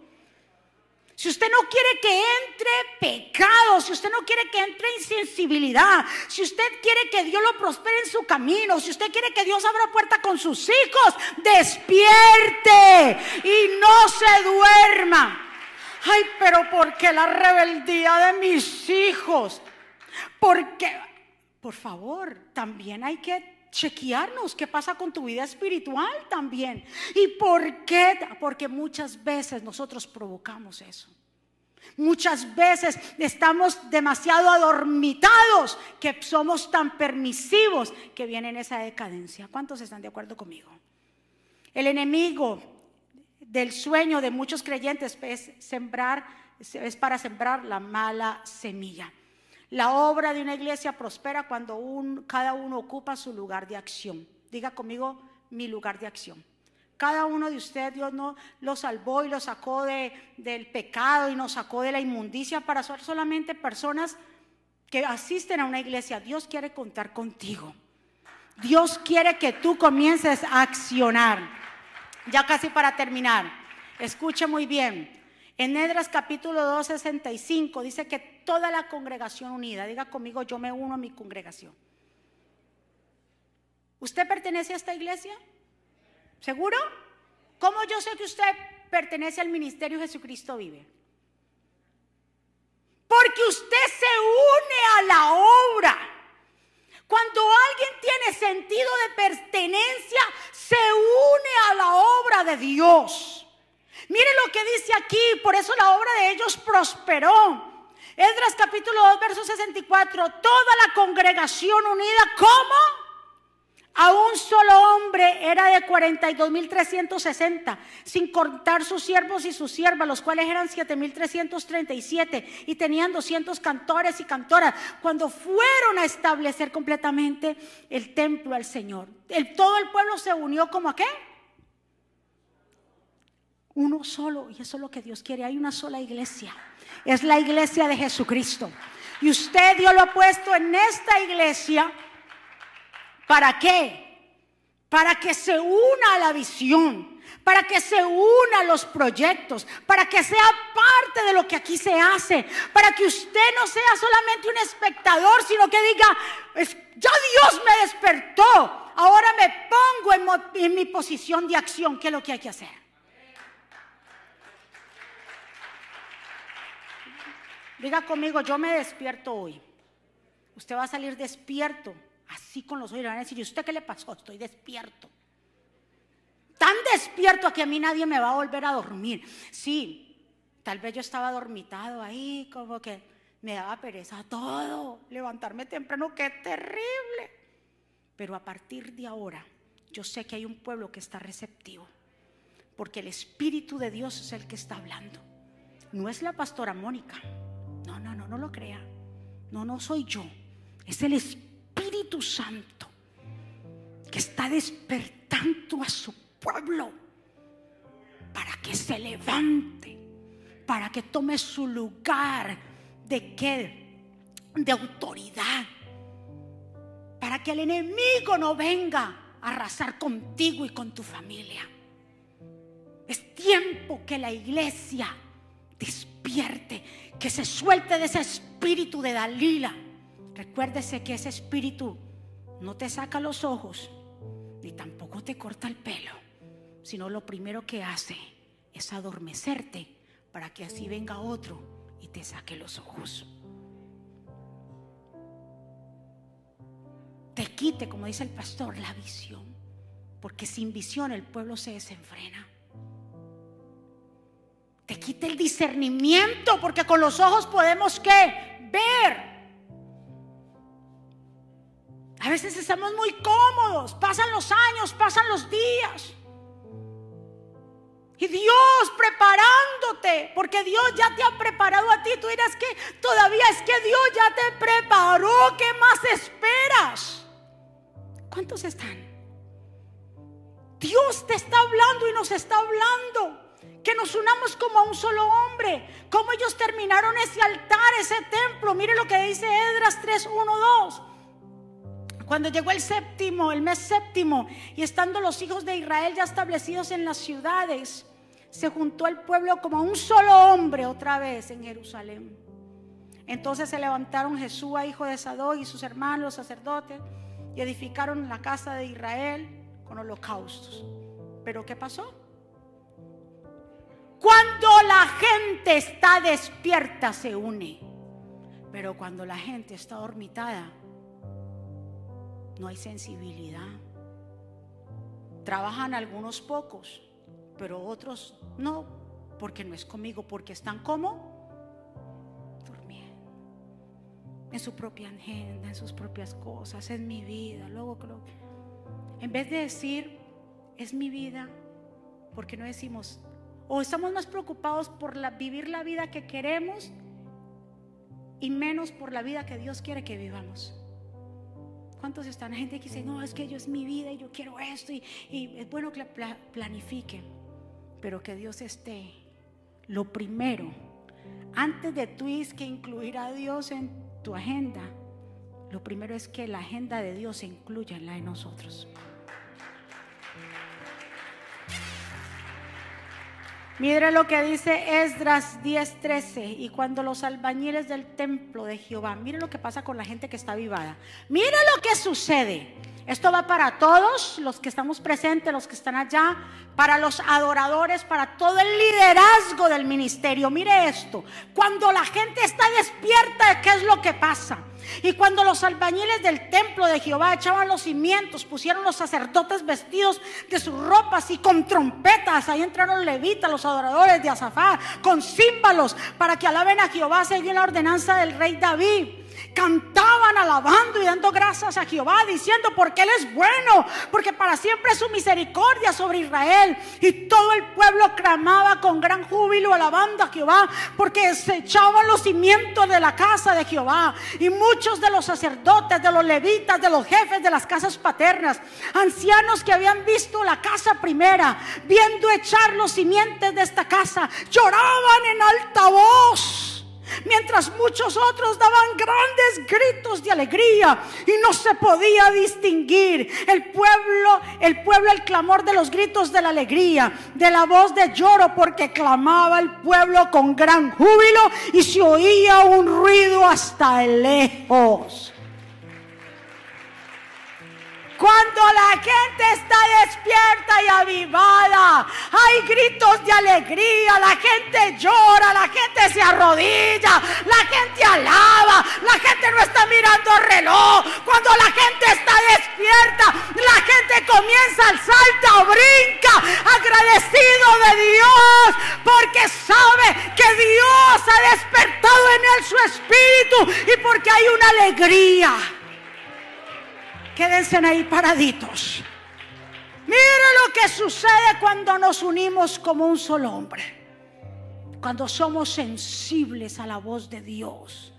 Si usted no quiere que entre pecado, si usted no quiere que entre insensibilidad, si usted quiere que Dios lo prospere en su camino, si usted quiere que Dios abra puerta con sus hijos, despierte y no se duerma. Ay, pero ¿por qué la rebeldía de mis hijos? Porque, por favor, también hay que chequearnos qué pasa con tu vida espiritual también. ¿Y por qué? Porque muchas veces nosotros provocamos eso. Muchas veces estamos demasiado adormitados, que somos tan permisivos que viene en esa decadencia. ¿Cuántos están de acuerdo conmigo? El enemigo del sueño de muchos creyentes es sembrar, es para sembrar la mala semilla. La obra de una iglesia prospera cuando cada uno ocupa su lugar de acción. Diga conmigo mi lugar de acción. Cada uno de ustedes Dios no lo salvó y lo sacó de, del pecado y nos sacó de la inmundicia para ser solamente personas que asisten a una iglesia. Dios quiere contar contigo. Dios quiere que tú comiences a accionar. Ya casi para terminar. Escuche muy bien. En Edras capítulo 2, 65 dice que toda la congregación unida, diga conmigo, yo me uno a mi congregación. ¿Usted pertenece a esta iglesia? ¿Seguro? ¿Cómo yo sé que usted pertenece al ministerio Jesucristo vive? Porque usted se une a la obra. Cuando alguien tiene sentido de pertenencia, se une a la obra de Dios. Mire lo que dice aquí, por eso la obra de ellos prosperó. Esdras capítulo 2, verso 64, toda la congregación unida, ¿cómo? A un solo hombre era de 42.360, sin contar sus siervos y sus siervas, los cuales eran 7.337 y tenían 200 cantores y cantoras, cuando fueron a establecer completamente el templo al Señor. Todo el pueblo se unió como a qué? Uno solo, y eso es lo que Dios quiere. Hay una sola iglesia, es la iglesia de Jesucristo. Y usted Dios lo ha puesto en esta iglesia ¿Para qué? Para que se una a la visión, para que se una a los proyectos, para que sea parte de lo que aquí se hace, para que usted no sea solamente un espectador, sino que diga, ya Dios me despertó, ahora me pongo en, en mi posición de acción, ¿qué es lo que hay que hacer? Diga conmigo, yo me despierto hoy. Usted va a salir despierto así con los oídos, van a decir, ¿y usted qué le pasó? Estoy despierto. Tan despierto que a mí nadie me va a volver a dormir. Sí, tal vez yo estaba dormitado ahí, como que me daba pereza todo, levantarme temprano, qué terrible. Pero a partir de ahora, yo sé que hay un pueblo que está receptivo, porque el Espíritu de Dios es el que está hablando. No es la pastora Mónica. No, no, no, no lo crea. No, no soy yo. Es el Espíritu Santo que está despertando a su pueblo para que se levante, para que tome su lugar de qué? De autoridad. Para que el enemigo no venga a arrasar contigo y con tu familia. Es tiempo que la iglesia despierte, que se suelte de ese espíritu de Dalila Recuérdese que ese espíritu no te saca los ojos, ni tampoco te corta el pelo, sino lo primero que hace es adormecerte para que así venga otro y te saque los ojos. Te quite, como dice el pastor, la visión, porque sin visión el pueblo se desenfrena. Te quite el discernimiento, porque con los ojos podemos qué? Ver a veces estamos muy cómodos, pasan los años, pasan los días. Y Dios preparándote, porque Dios ya te ha preparado a ti. Tú dirás que todavía es que Dios ya te preparó. ¿Qué más esperas? ¿Cuántos están? Dios te está hablando y nos está hablando. Que nos unamos como a un solo hombre. Como ellos terminaron ese altar, ese templo. Mire lo que dice Edras 3, 1, 2. Cuando llegó el séptimo, el mes séptimo, y estando los hijos de Israel ya establecidos en las ciudades, se juntó el pueblo como un solo hombre otra vez en Jerusalén. Entonces se levantaron Jesús, hijo de Sadó, y sus hermanos, los sacerdotes, y edificaron la casa de Israel con holocaustos. Pero ¿qué pasó? Cuando la gente está despierta se une. Pero cuando la gente está dormitada, no hay sensibilidad. Trabajan algunos pocos, pero otros no, porque no es conmigo, porque están como en su propia agenda, en sus propias cosas, en mi vida. Luego, en vez de decir, es mi vida, porque no decimos, o estamos más preocupados por vivir la vida que queremos y menos por la vida que Dios quiere que vivamos. ¿Cuántos están? Gente que dice, no, es que yo es mi vida y yo quiero esto. Y, es bueno que planifiquen, pero que Dios esté. Lo primero, antes de tú que incluir a Dios en tu agenda, lo primero es que la agenda de Dios se incluya en la de nosotros. Mire lo que dice Esdras 10:13. Y cuando los albañiles del templo de Jehová, mire lo que pasa con la gente que está vivada. Mire lo que sucede. Esto va para todos los que estamos presentes, los que están allá, para los adoradores, para todo el liderazgo del ministerio. Mire esto. Cuando la gente está despierta, ¿qué es lo que pasa? Y cuando los albañiles del templo de Jehová echaban los cimientos, pusieron los sacerdotes vestidos de sus ropas y con trompetas, ahí entraron levitas, los adoradores de Azafá, con címbalos, para que alaben a Jehová según la ordenanza del rey David cantaban alabando y dando gracias a Jehová, diciendo porque Él es bueno, porque para siempre es su misericordia sobre Israel. Y todo el pueblo clamaba con gran júbilo alabando a Jehová, porque se echaban los cimientos de la casa de Jehová. Y muchos de los sacerdotes, de los levitas, de los jefes de las casas paternas, ancianos que habían visto la casa primera, viendo echar los cimientos de esta casa, lloraban en alta voz mientras muchos otros daban grandes gritos de alegría y no se podía distinguir el pueblo, el pueblo, el clamor de los gritos de la alegría, de la voz de lloro, porque clamaba el pueblo con gran júbilo y se oía un ruido hasta lejos. Cuando la gente está despierta y avivada, hay gritos de alegría, la gente llora, la gente se arrodilla, la gente alaba, la gente no está mirando el reloj. Cuando la gente está despierta, la gente comienza al salto, brinca, agradecido de Dios, porque sabe que Dios ha despertado en él su espíritu y porque hay una alegría. Quédense ahí paraditos. Mire lo que sucede cuando nos unimos como un solo hombre. Cuando somos sensibles a la voz de Dios.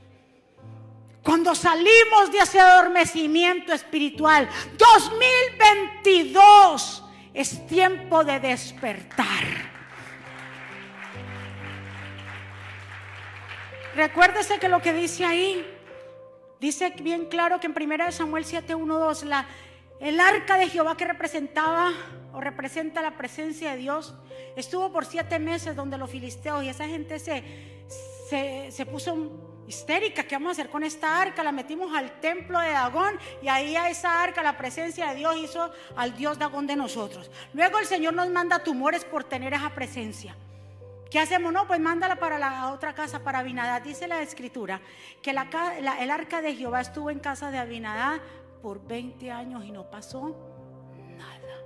Cuando salimos de ese adormecimiento espiritual. 2022 es tiempo de despertar. Recuérdese que lo que dice ahí Dice bien claro que en 1 Samuel 7, 1, 2, la, el arca de Jehová que representaba o representa la presencia de Dios, estuvo por siete meses donde los filisteos y esa gente se, se, puso histérica. ¿Qué vamos a hacer con esta arca? La metimos al templo de Dagón y ahí a esa arca la presencia de Dios hizo al Dios Dagón de nosotros. Luego el Señor nos manda tumores por tener esa presencia. ¿Qué hacemos? No, pues mándala para la otra casa, para Abinadad. Dice la escritura que el arca de Jehová estuvo en casa de Abinadad por 20 años y no pasó nada.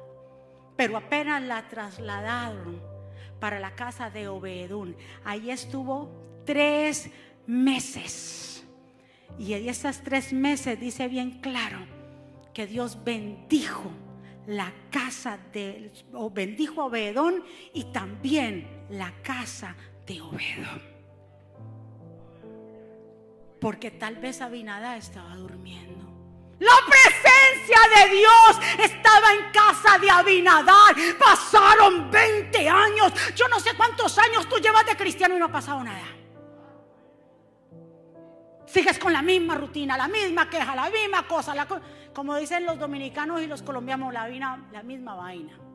Pero apenas la trasladaron para la casa de Obedún. Ahí estuvo tres meses. Y en esos tres meses dice bien claro que Dios bendijo la casa de, o bendijo a Obedón y también la casa de Obedón. Porque tal vez Abinadá estaba durmiendo. La presencia de Dios estaba en casa de Abinadar. Pasaron 20 años. Yo no sé cuántos años tú llevas de cristiano y no ha pasado nada. Sigues con la misma rutina, la misma queja, la misma cosa. como dicen los dominicanos y los colombianos, la, la misma vaina.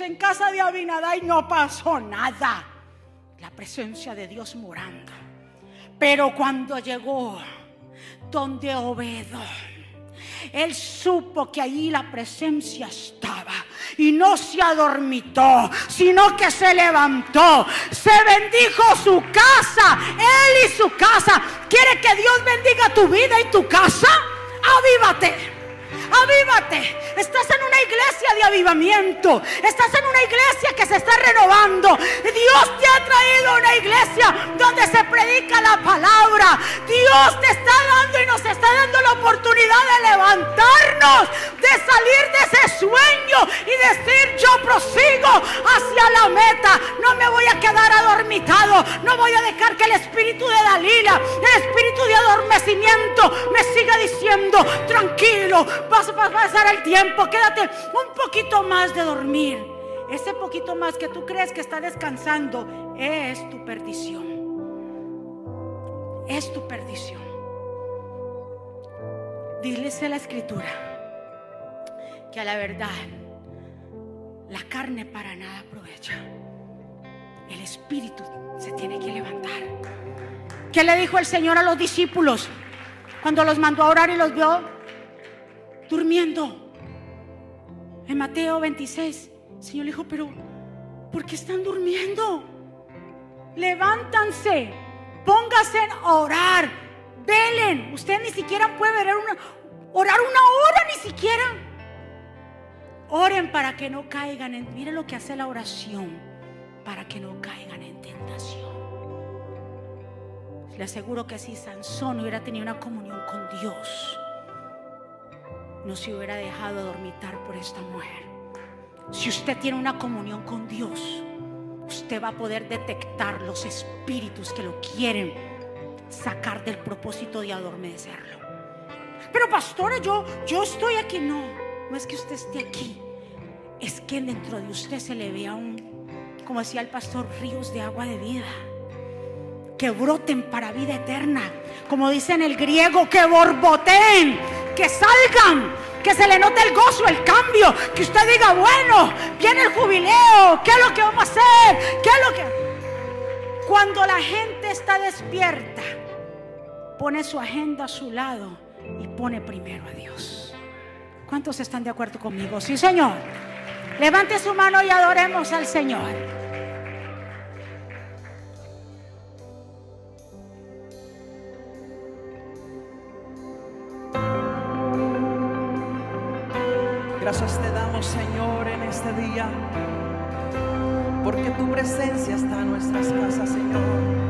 En casa de Abinadá y no pasó nada. La presencia de Dios morando. Pero cuando llegó donde Obedón, él supo que allí la presencia estaba y no se adormitó, sino que se levantó, se bendijo su casa, él y su casa. ¿Quiere que Dios bendiga tu vida y tu casa? avívate. Avívate. Estás en una iglesia de avivamiento. Estás en una iglesia que se está renovando. Dios te ha traído a una iglesia donde se predica la palabra. Dios te está dando y nos está dando la oportunidad de levantarnos, de salir de ese sueño y decir yo prosigo hacia la meta. No me voy a quedar adormitado. No voy a dejar que el espíritu de Dalila, el espíritu de adormecimiento me siga diciendo, tranquilo, vas a pasar el tiempo, quédate un poquito más de dormir. Ese poquito más que tú crees que está descansando es tu perdición. Es tu perdición. Diles la escritura que a la verdad la carne para nada aprovecha. El espíritu se tiene que levantar. ¿Qué le dijo el Señor a los discípulos cuando los mandó a orar y los vio durmiendo? En Mateo 26, el Señor le dijo, pero ¿por qué están durmiendo? Levántanse, pónganse a orar, velen. Usted ni siquiera puede orar una, orar una hora, ni siquiera. Oren para que no caigan en. Mire lo que hace la oración. Para que no caigan en tentación. Le aseguro que si Sansón hubiera tenido una comunión con Dios, no se hubiera dejado dormitar por esta mujer. Si usted tiene una comunión con Dios, usted va a poder detectar los espíritus que lo quieren sacar del propósito de adormecerlo. Pero pastora, yo, yo estoy aquí. No, no es que usted esté aquí. Es que dentro de usted se le vea un, como decía el pastor, ríos de agua de vida. Que broten para vida eterna. Como dice en el griego, que borboteen que salgan, que se le note el gozo, el cambio, que usted diga, bueno, viene el jubileo, ¿qué es lo que vamos a hacer? ¿Qué es lo que... Cuando la gente está despierta, pone su agenda a su lado y pone primero a Dios. ¿Cuántos están de acuerdo conmigo? Sí, Señor. Levante su mano y adoremos al Señor. Señor, en este día, porque tu presencia está en nuestras casas, Señor.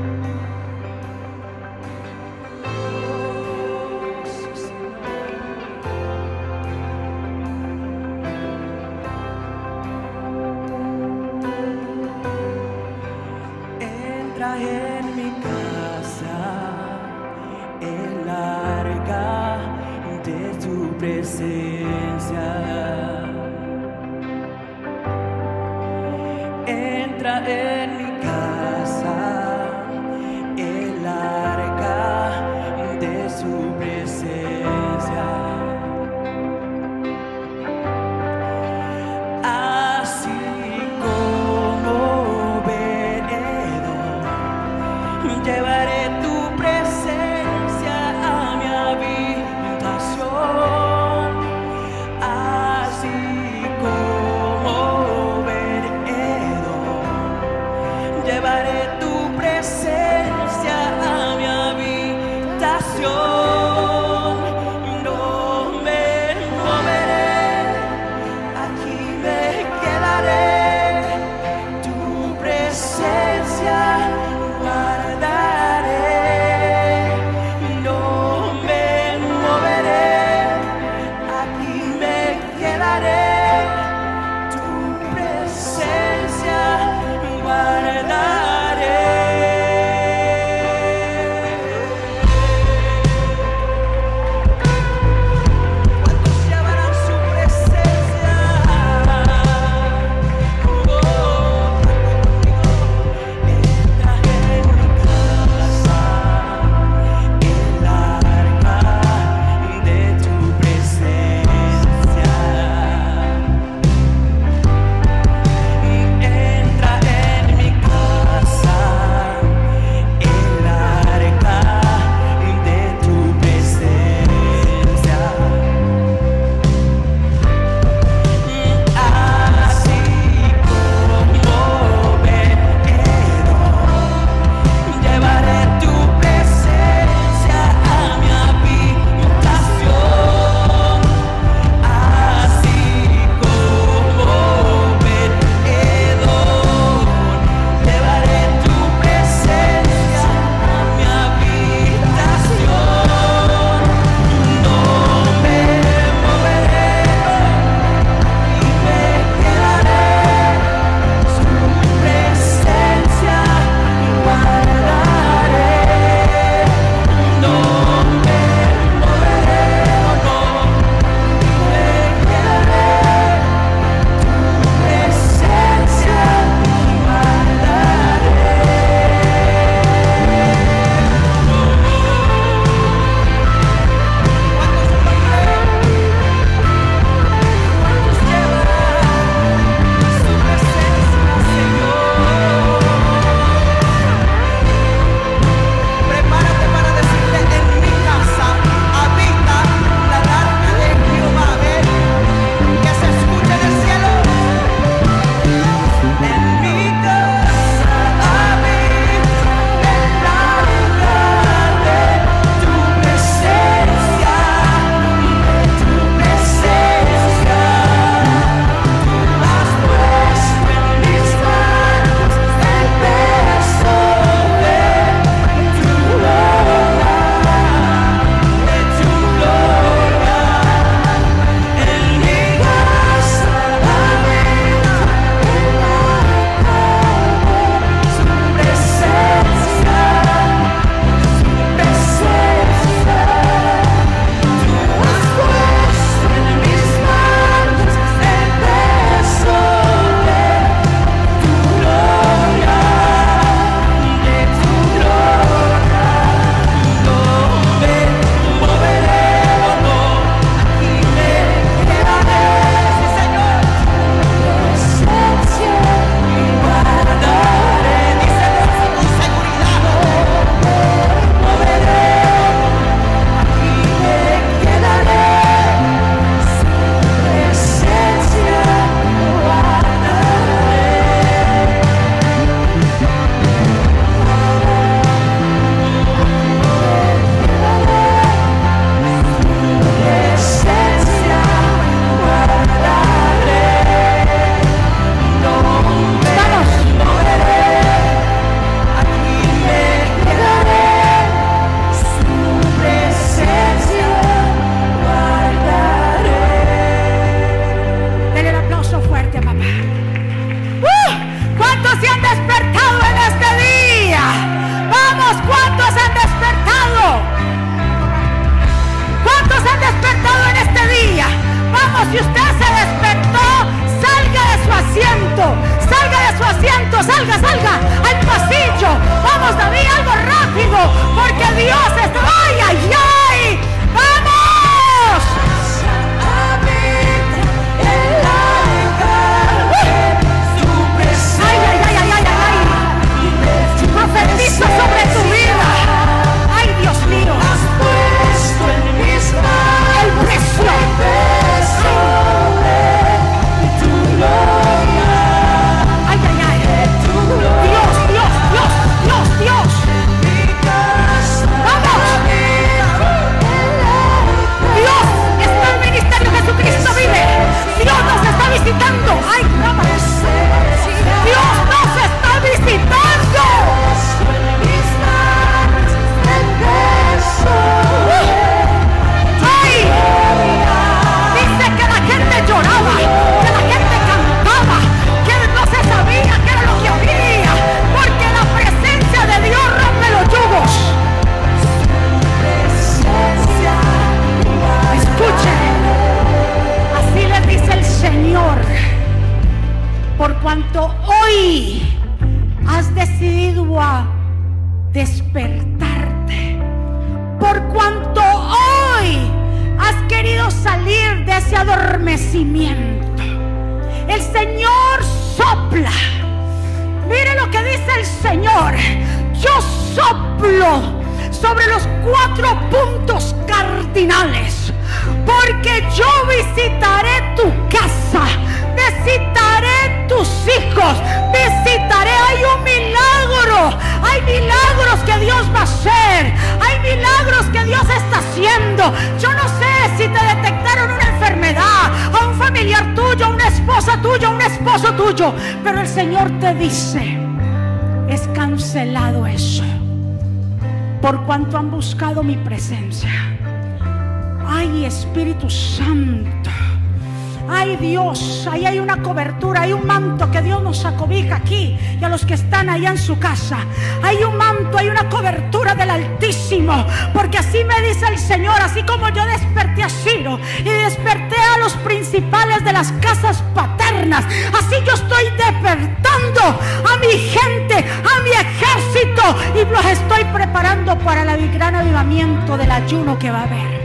Dios acobija aquí y a los que están allá en su casa. Hay un manto, hay una cobertura del Altísimo, porque así me dice el Señor, así como yo desperté a Ciro y desperté a los principales de las casas paternas, así yo estoy despertando a mi gente, a mi ejército y los estoy preparando para el gran avivamiento del ayuno que va a haber.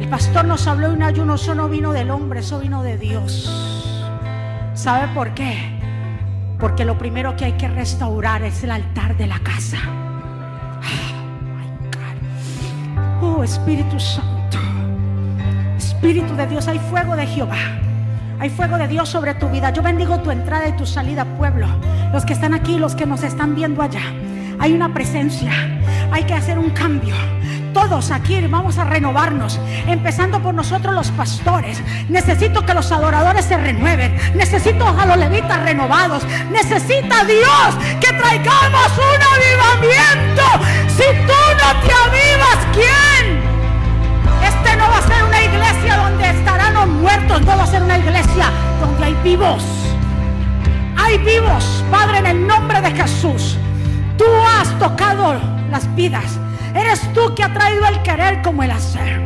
El pastor nos habló de un ayuno, eso no vino del hombre, eso vino de Dios. ¿Sabe por qué? Porque lo primero que hay que restaurar es el altar de la casa. Oh. Oh, Espíritu Santo. Espíritu de Dios, hay fuego de Jehová. Hay fuego de Dios sobre tu vida. Yo bendigo tu entrada y tu salida, pueblo. Los que están aquí, los que nos están viendo allá. Hay una presencia. Hay que hacer un cambio. Todos aquí vamos a renovarnos, empezando por nosotros los pastores. Necesito que los adoradores se renueven. Necesito a los levitas renovados. Necesita Dios que traigamos un avivamiento. Si tú no te avivas, ¿quién? Este no va a ser una iglesia donde estarán los muertos, no va a ser una iglesia donde hay vivos. Hay vivos, Padre, en el nombre de Jesús. Tú has tocado las vidas. Eres tú que ha traído el querer como el hacer.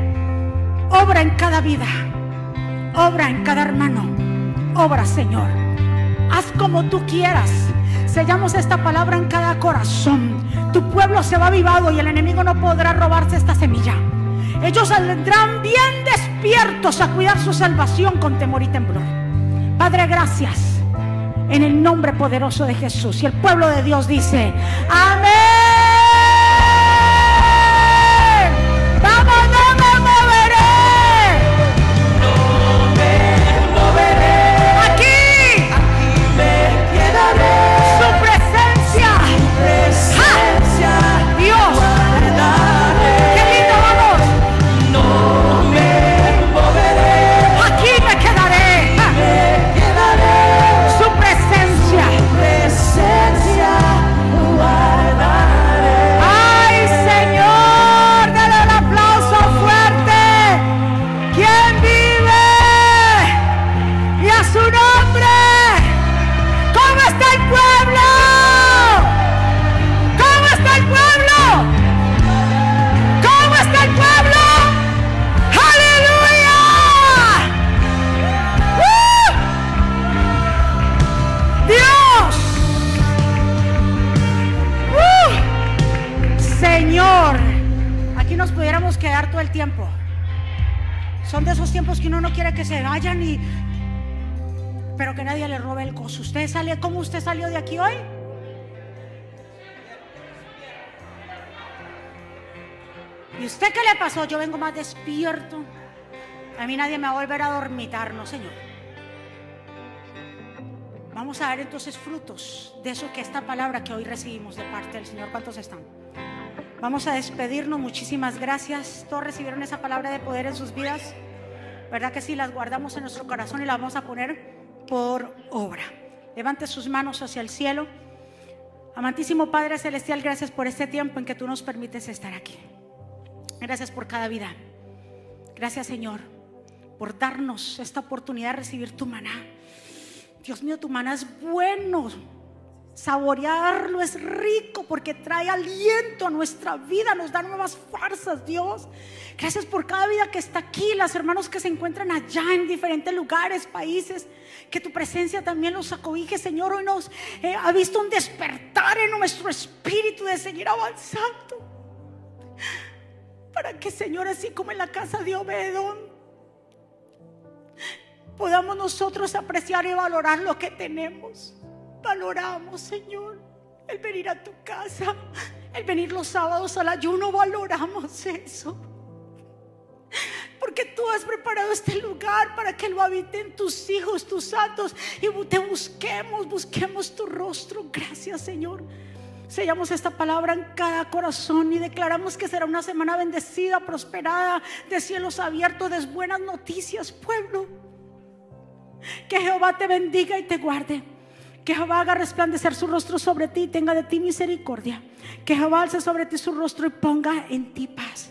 Obra en cada vida. Obra en cada hermano. Obra, Señor. Haz como tú quieras. Sellamos esta palabra en cada corazón. Tu pueblo se va avivado y el enemigo no podrá robarse esta semilla. Ellos saldrán bien despiertos a cuidar su salvación con temor y temblor. Padre, gracias. En el nombre poderoso de Jesús. Y el pueblo de Dios dice, amén. Vayan y pero que nadie le robe el gozo. ¿Usted sale como usted salió de aquí hoy? ¿Y usted qué le pasó? Yo vengo más despierto. A mí nadie me va a volver a dormitar, no, Señor. Vamos a ver entonces frutos de eso que esta palabra que hoy recibimos de parte del Señor. ¿Cuántos están? Vamos a despedirnos. Muchísimas gracias. Todos recibieron esa palabra de poder en sus vidas. ¿Verdad que sí? Las guardamos en nuestro corazón y las vamos a poner por obra. Levante sus manos hacia el cielo. Amantísimo Padre Celestial, gracias por este tiempo en que tú nos permites estar aquí. Gracias por cada vida. Gracias Señor por darnos esta oportunidad de recibir tu maná. Dios mío, tu maná es bueno. Saborearlo es rico porque trae aliento a nuestra vida, nos da nuevas fuerzas, Dios. Gracias por cada vida que está aquí, las hermanos que se encuentran allá en diferentes lugares, países. Que tu presencia también los acobije, Señor. Hoy nos eh, ha visto un despertar en nuestro espíritu de seguir avanzando. Para que, Señor, así como en la casa de Obedón, podamos nosotros apreciar y valorar lo que tenemos. Valoramos, Señor, el venir a tu casa, el venir los sábados al ayuno, valoramos eso. Porque tú has preparado este lugar para que lo habiten tus hijos, tus santos, y te busquemos, busquemos tu rostro. Gracias, Señor. Sellamos esta palabra en cada corazón y declaramos que será una semana bendecida, prosperada, de cielos abiertos, de buenas noticias, pueblo. Que Jehová te bendiga y te guarde. Que Jehová haga resplandecer su rostro sobre ti y tenga de ti misericordia. Que Jehová alce sobre ti su rostro y ponga en ti paz.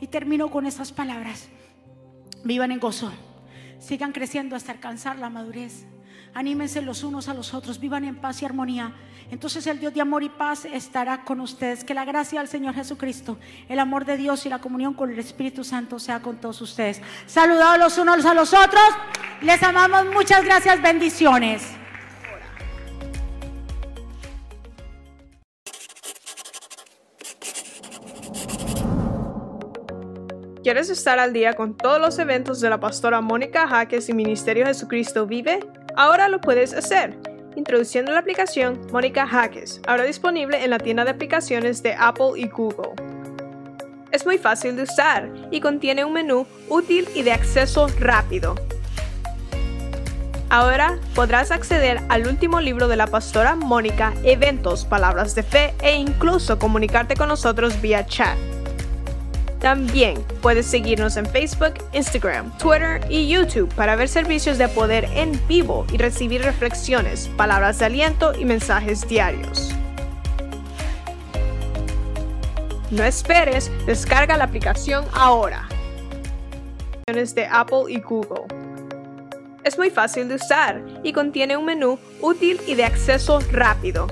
Y termino con estas palabras. Vivan en gozo. Sigan creciendo hasta alcanzar la madurez. Anímense los unos a los otros. Vivan en paz y armonía entonces el Dios de amor y paz estará con ustedes. Que la gracia del Señor Jesucristo, el amor de Dios y la comunión con el Espíritu Santo sea con todos ustedes. Saludados los unos a los otros. Les amamos. Muchas gracias. Bendiciones. ¿Quieres estar al día con todos los eventos de la pastora Mónica Jaques y Ministerio Jesucristo Vive? Ahora lo puedes hacer introduciendo la aplicación Mónica Hackes, ahora disponible en la tienda de aplicaciones de Apple y Google. Es muy fácil de usar y contiene un menú útil y de acceso rápido. Ahora podrás acceder al último libro de la pastora Mónica, eventos, palabras de fe e incluso comunicarte con nosotros vía chat. También puedes seguirnos en Facebook, Instagram, Twitter y YouTube para ver servicios de poder en vivo y recibir reflexiones, palabras de aliento y mensajes diarios. No esperes, descarga la aplicación ahora. de Apple y Google. Es muy fácil de usar y contiene un menú útil y de acceso rápido